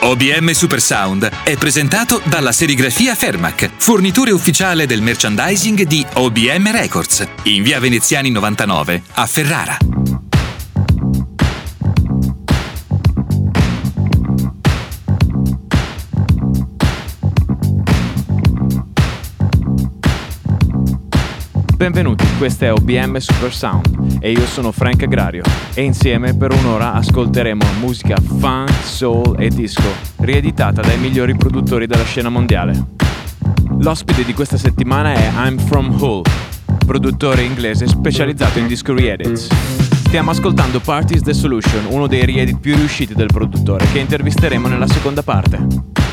OBM Super Sound è presentato dalla serigrafia Fermac, fornitore ufficiale del merchandising di OBM Records, in via Veneziani 99 a Ferrara. Benvenuti, questa è OBM Super Sound e io sono Frank Agrario e insieme per un'ora ascolteremo musica funk, soul e disco, rieditata dai migliori produttori della scena mondiale. L'ospite di questa settimana è I'm From Hull, produttore inglese specializzato in disco re-edits. Stiamo ascoltando Parties The Solution, uno dei re-edit più riusciti del produttore, che intervisteremo nella seconda parte.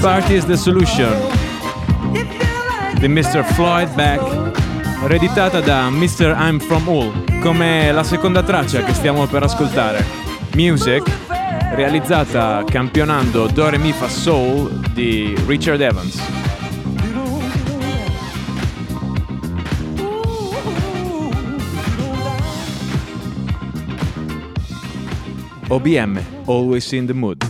Heart is the Solution di Mr. Floyd Beck, reeditata da Mr. I'm From All, come la seconda traccia che stiamo per ascoltare. Music, realizzata campionando Do Re Mi Fa Soul di Richard Evans. OBM, Always in the Mood.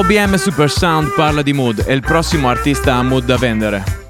OBM Super Sound parla di mood e il prossimo artista ha mood da vendere.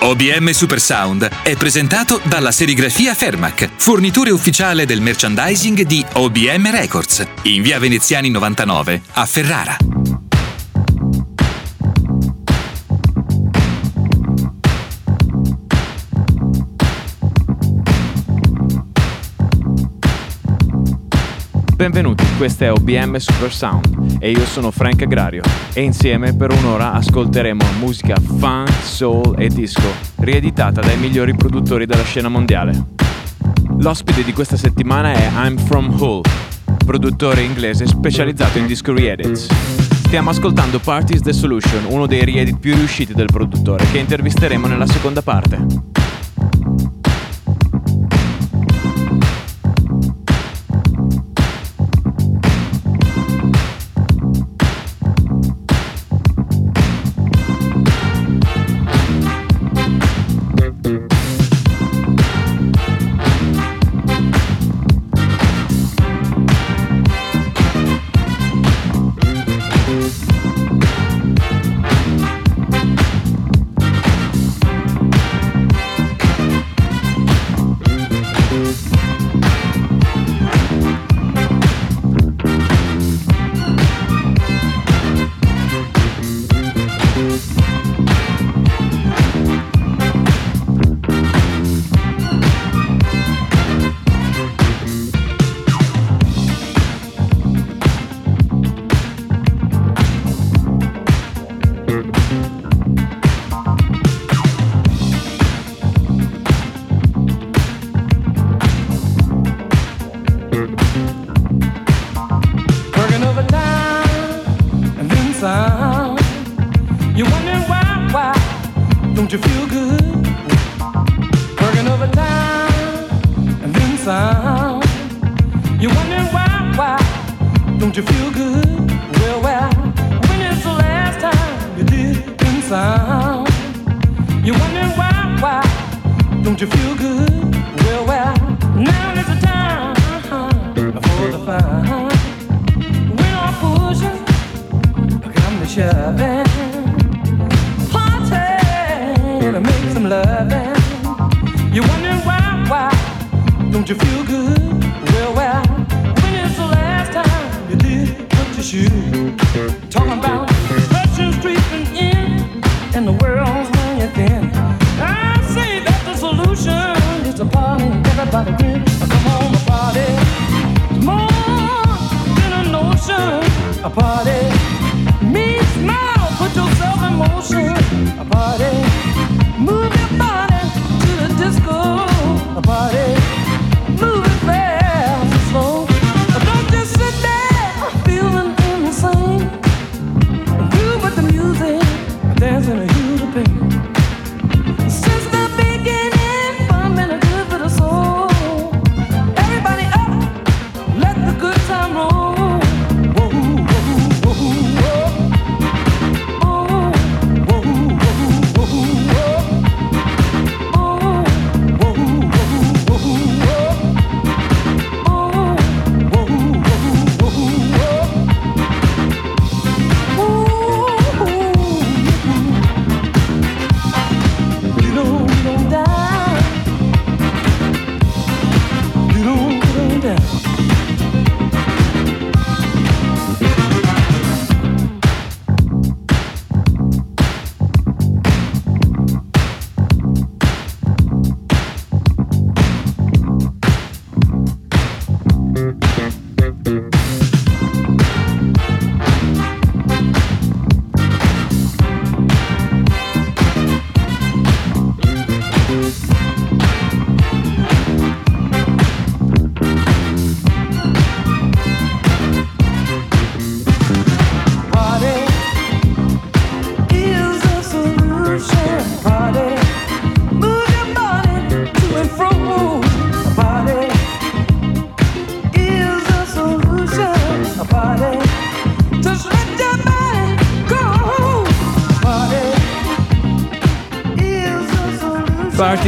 OBM Super Sound è presentato dalla serigrafia Fermac, fornitore ufficiale del merchandising di OBM Records, in via Veneziani 99 a Ferrara. Benvenuti, questa è OBM Super Sound e io sono Frank Agrario e insieme per un'ora ascolteremo musica funk, soul e disco rieditata dai migliori produttori della scena mondiale. L'ospite di questa settimana è I'm From Hull, produttore inglese specializzato in disco re-edits. Stiamo ascoltando Parties The Solution, uno dei re-edit più riusciti del produttore, che intervisteremo nella seconda parte.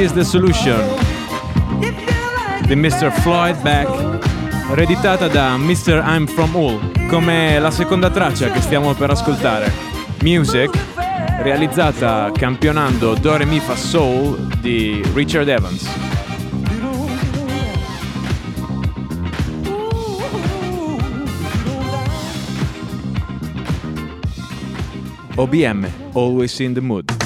Is the Solution di Mr. Floyd Beck, reeditata da Mr. I'm From All, come la seconda traccia che stiamo per ascoltare. Music, realizzata campionando Do Re Mi Fa Soul di Richard Evans. OBM, Always in the Mood.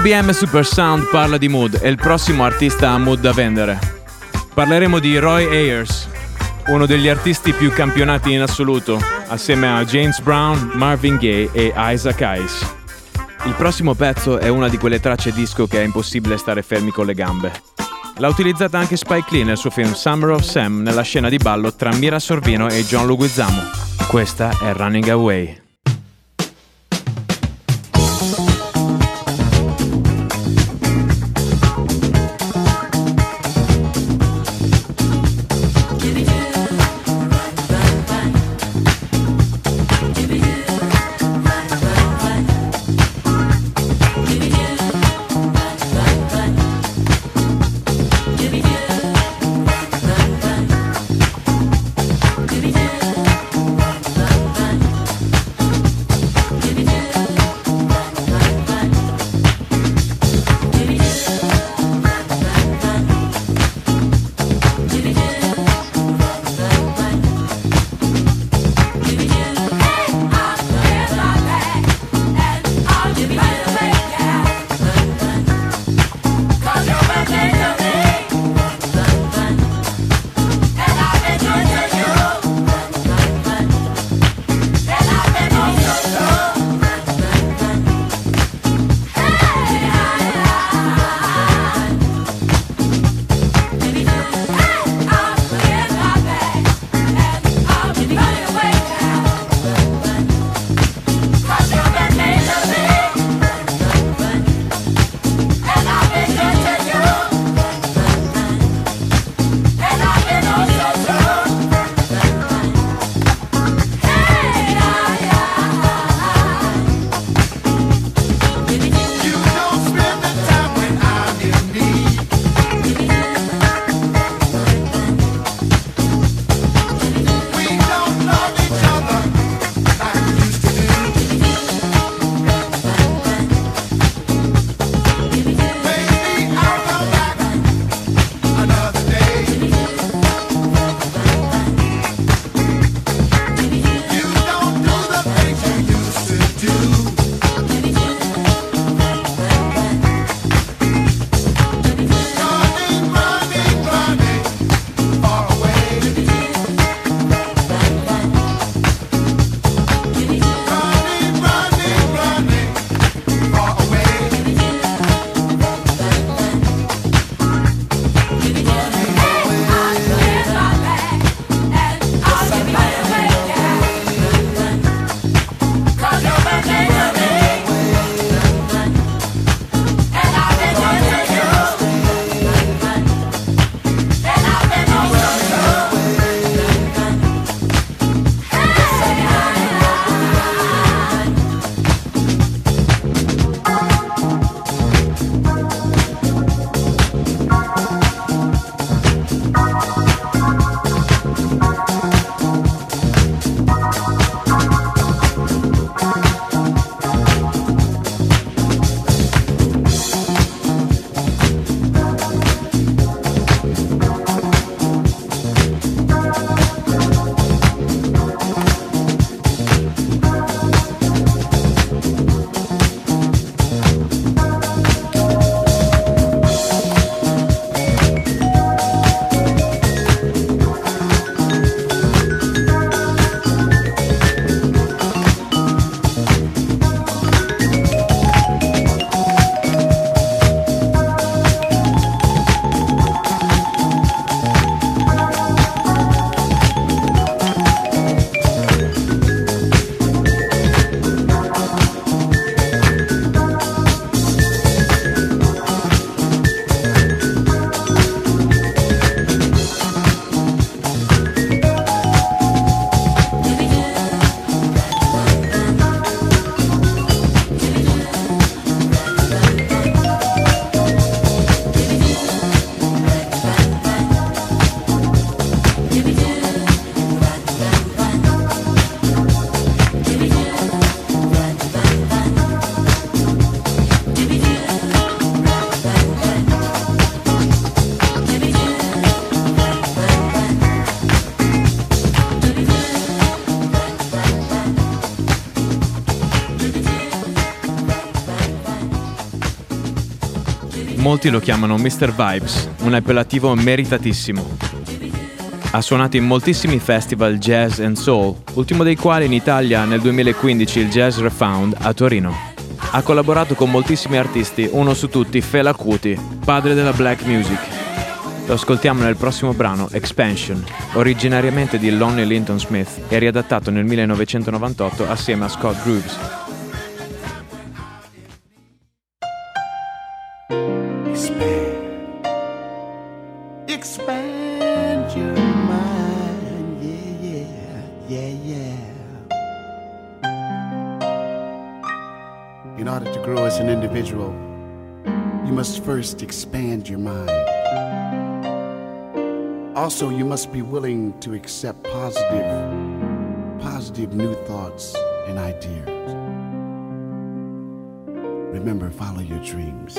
OBM Super Sound parla di mood e il prossimo artista ha mood da vendere. Parleremo di Roy Ayers, uno degli artisti più campionati in assoluto, assieme a James Brown, Marvin Gaye e Isaac Hayes. Il prossimo pezzo è una di quelle tracce disco che è impossibile stare fermi con le gambe. L'ha utilizzata anche Spike Lee nel suo film Summer of Sam nella scena di ballo tra Mira Sorvino e John Luguizamo. Questa è Running Away. Molti lo chiamano Mr. Vibes, un appellativo meritatissimo. Ha suonato in moltissimi festival jazz and soul, ultimo dei quali in Italia nel 2015 il Jazz Refound a Torino. Ha collaborato con moltissimi artisti, uno su tutti Fela Kuti, padre della black music. Lo ascoltiamo nel prossimo brano, Expansion, originariamente di Lonnie Linton Smith e riadattato nel 1998 assieme a Scott Grooves. First expand your mind. Also, you must be willing to accept positive, positive new thoughts and ideas. Remember, follow your dreams.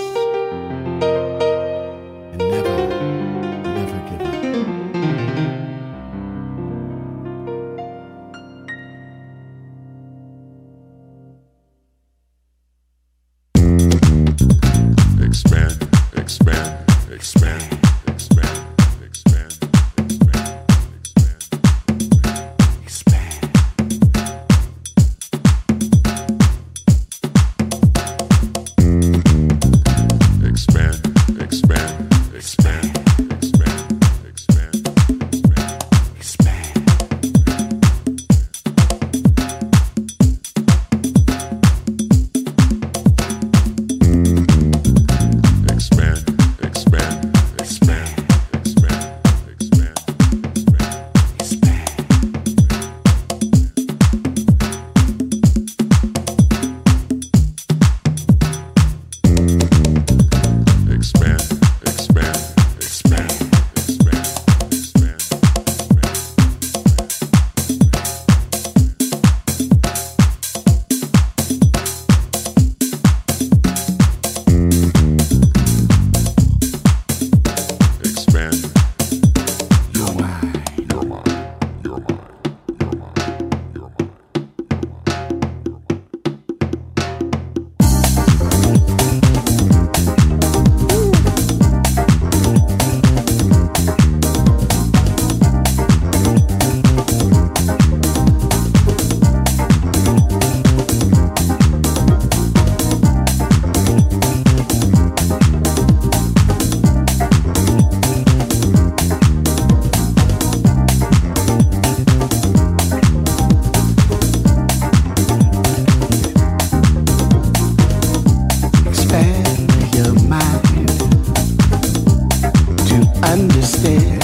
understand.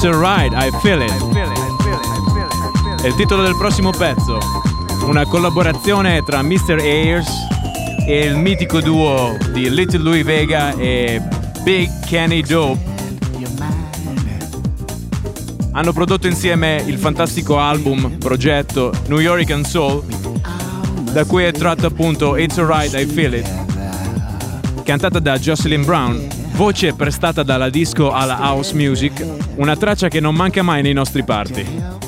It's alright, I feel it. È il titolo del prossimo pezzo. una collaborazione tra Mr. Ayers e il mitico duo di Little Louis Vega e Big Kenny Dope. Hanno prodotto insieme il fantastico album progetto New York and Soul, da cui è tratto appunto It's Alright I Feel It, cantata da Jocelyn Brown, voce prestata dalla disco alla house music, una traccia che non manca mai nei nostri party.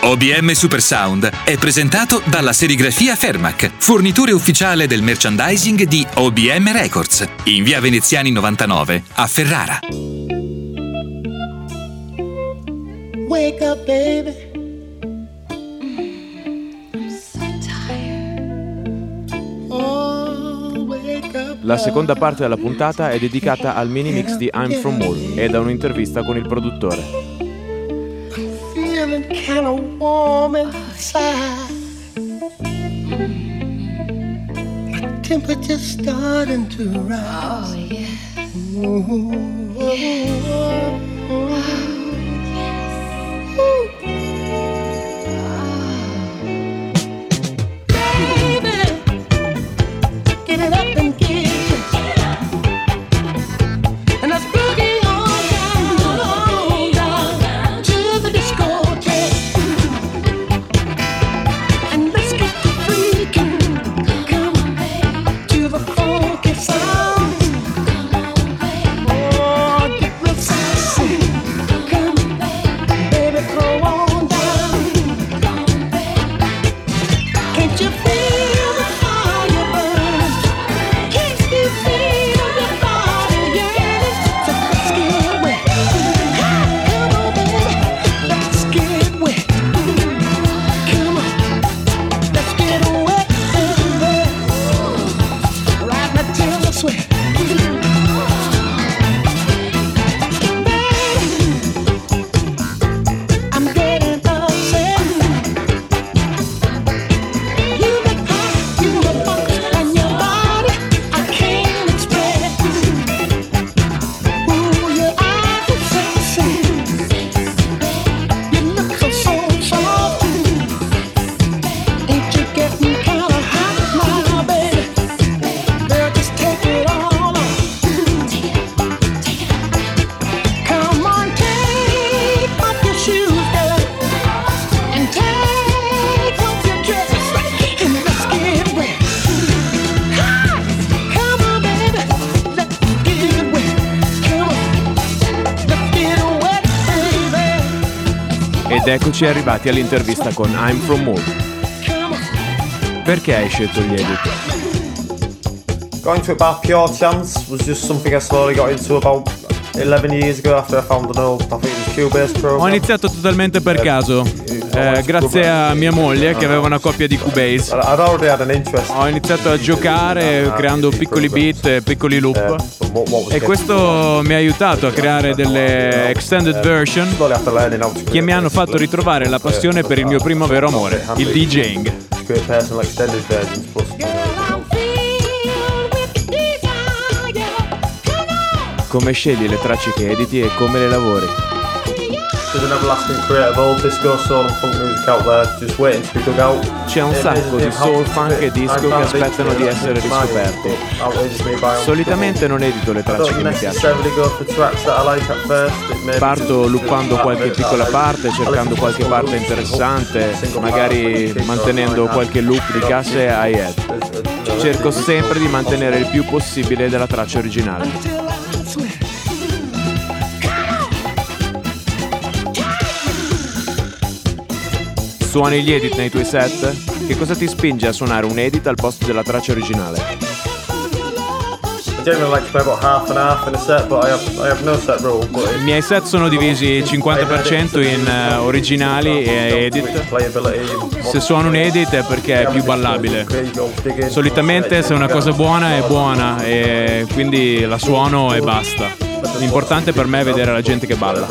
OBM Super Sound è presentato dalla serigrafia Fermac, fornitore ufficiale del merchandising di OBM Records, in via Veneziani 99 a Ferrara. Wake up, baby. Oh, wake up. La seconda parte della puntata è dedicata al mini mix di I'm From Moore e da un'intervista con il produttore. Feeling kind of warm inside. My temperature's starting to rise. Oh, yeah. Oh, oh, oh. Baby, get it up and get eccoci arrivati all'intervista con I'm From on. Perché hai scelto gli edit? Got into it by pure chance. Was just something I slowly got into about 11 years ago after I found an old, I think it was Cubase program. Ho iniziato totalmente per caso, eh, grazie a mia moglie che aveva una coppia di Cubase. Ho iniziato a giocare creando piccoli beat e piccoli loop e questo mi ha aiutato a creare delle extended version che mi hanno fatto ritrovare la passione per il mio primo vero amore, il DJing. Come scegli le tracce che editi e come le lavori? There's an everlasting creative old disco, soul and funk music out there just waiting to be dug out. C'è un sacco di soul, funk e disco che aspettano di essere riscoperti. Solitamente non edito le tracce che mi piacciono. Parto loopando qualche piccola parte, cercando qualche parte interessante, magari mantenendo qualche loop di casse e hi-hat. Cerco sempre di mantenere il più possibile della traccia originale. Suoni gli edit nei tuoi set? Che cosa ti spinge a suonare un edit al posto della traccia originale? I miei set sono divisi 50% in eh, originali e edit. Se suono un edit è perché è più ballabile. Solitamente se una cosa buona è buona e quindi la suono e basta. L'importante per me è vedere la gente che balla.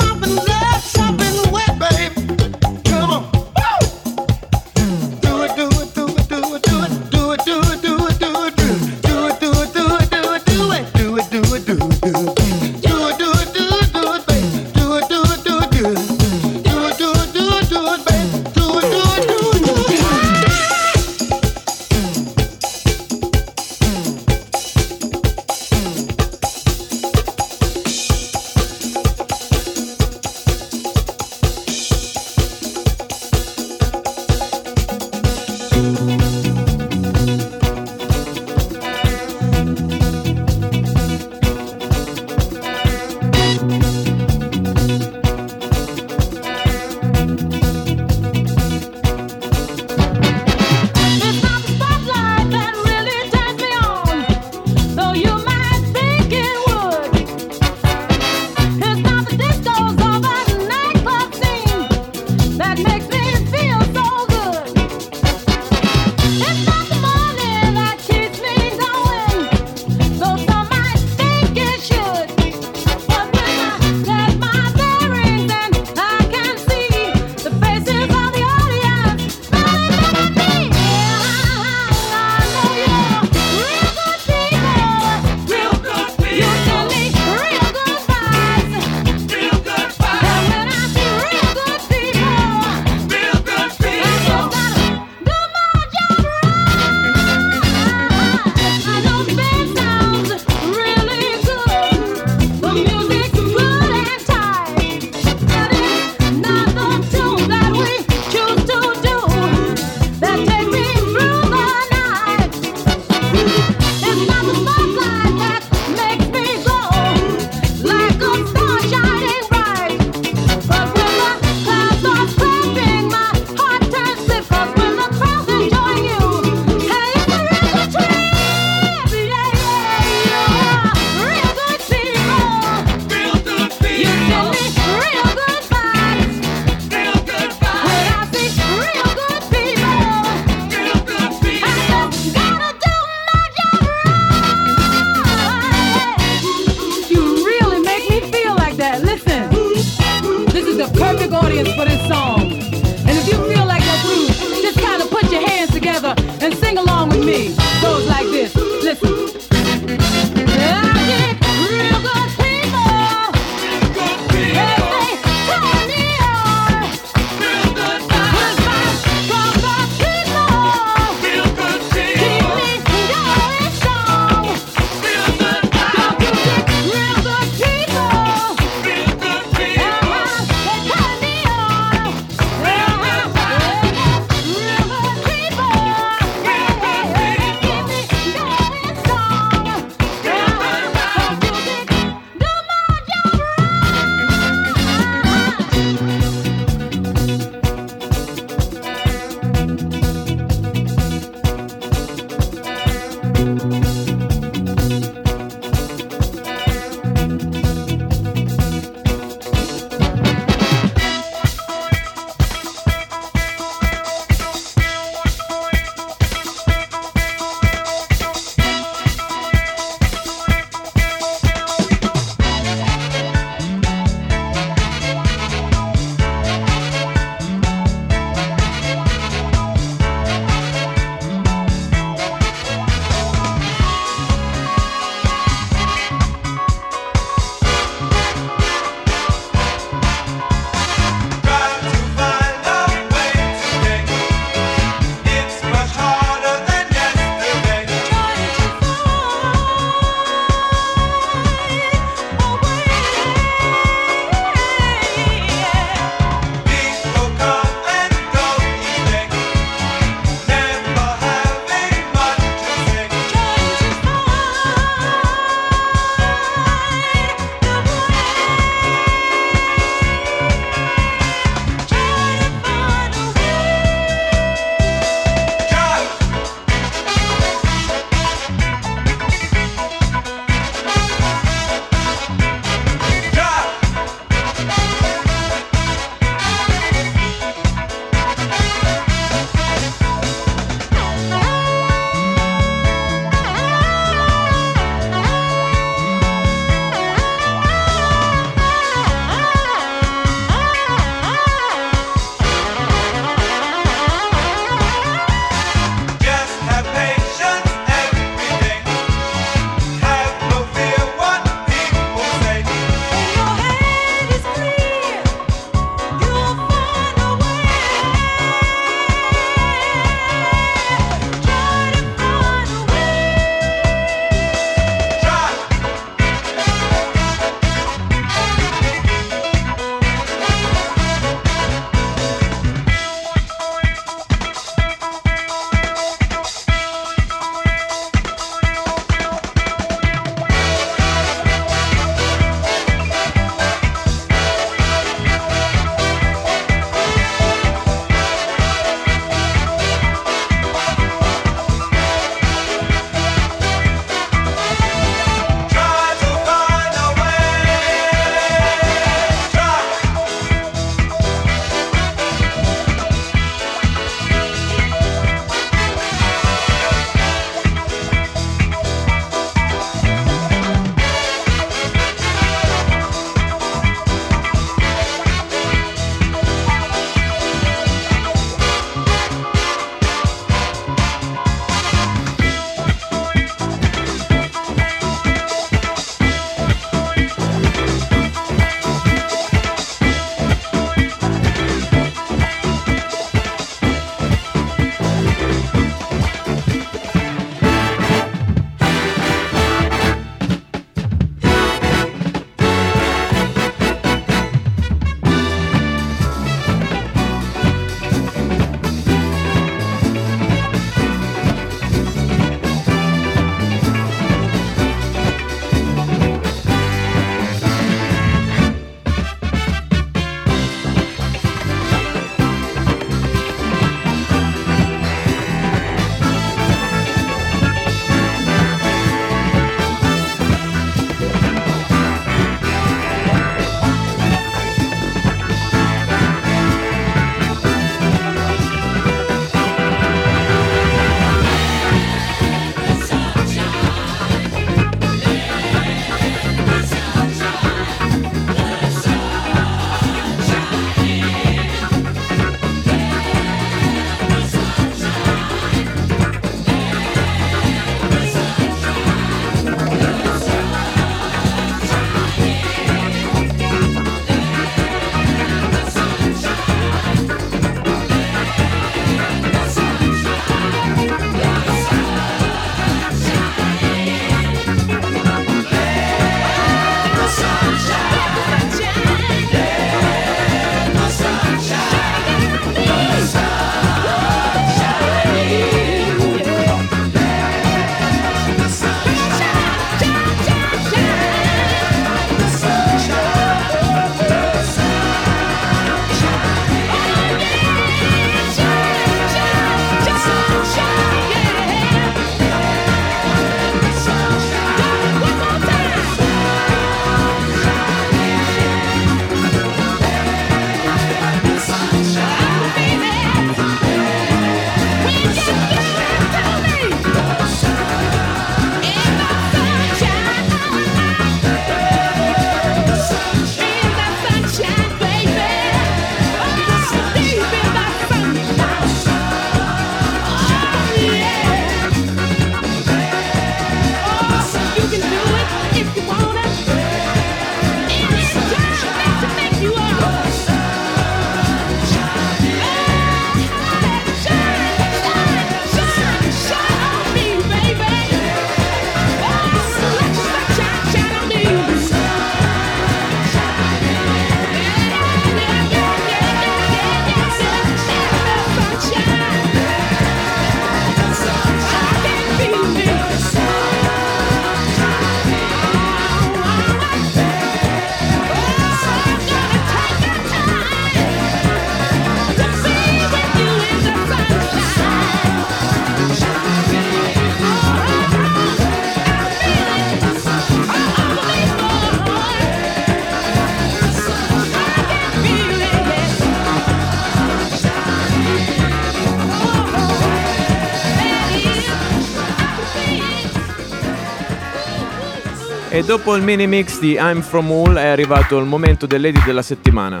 Dopo il mini mix di I'm From Hull è arrivato il momento dell'edit della settimana.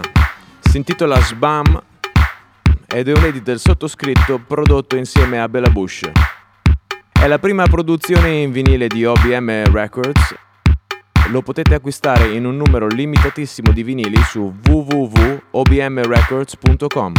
Si intitola Sbam ed è un edit del sottoscritto prodotto insieme a Bella Bush. È la prima produzione in vinile di OBM Records. Lo potete acquistare in un numero limitatissimo di vinili su www.obmrecords.com.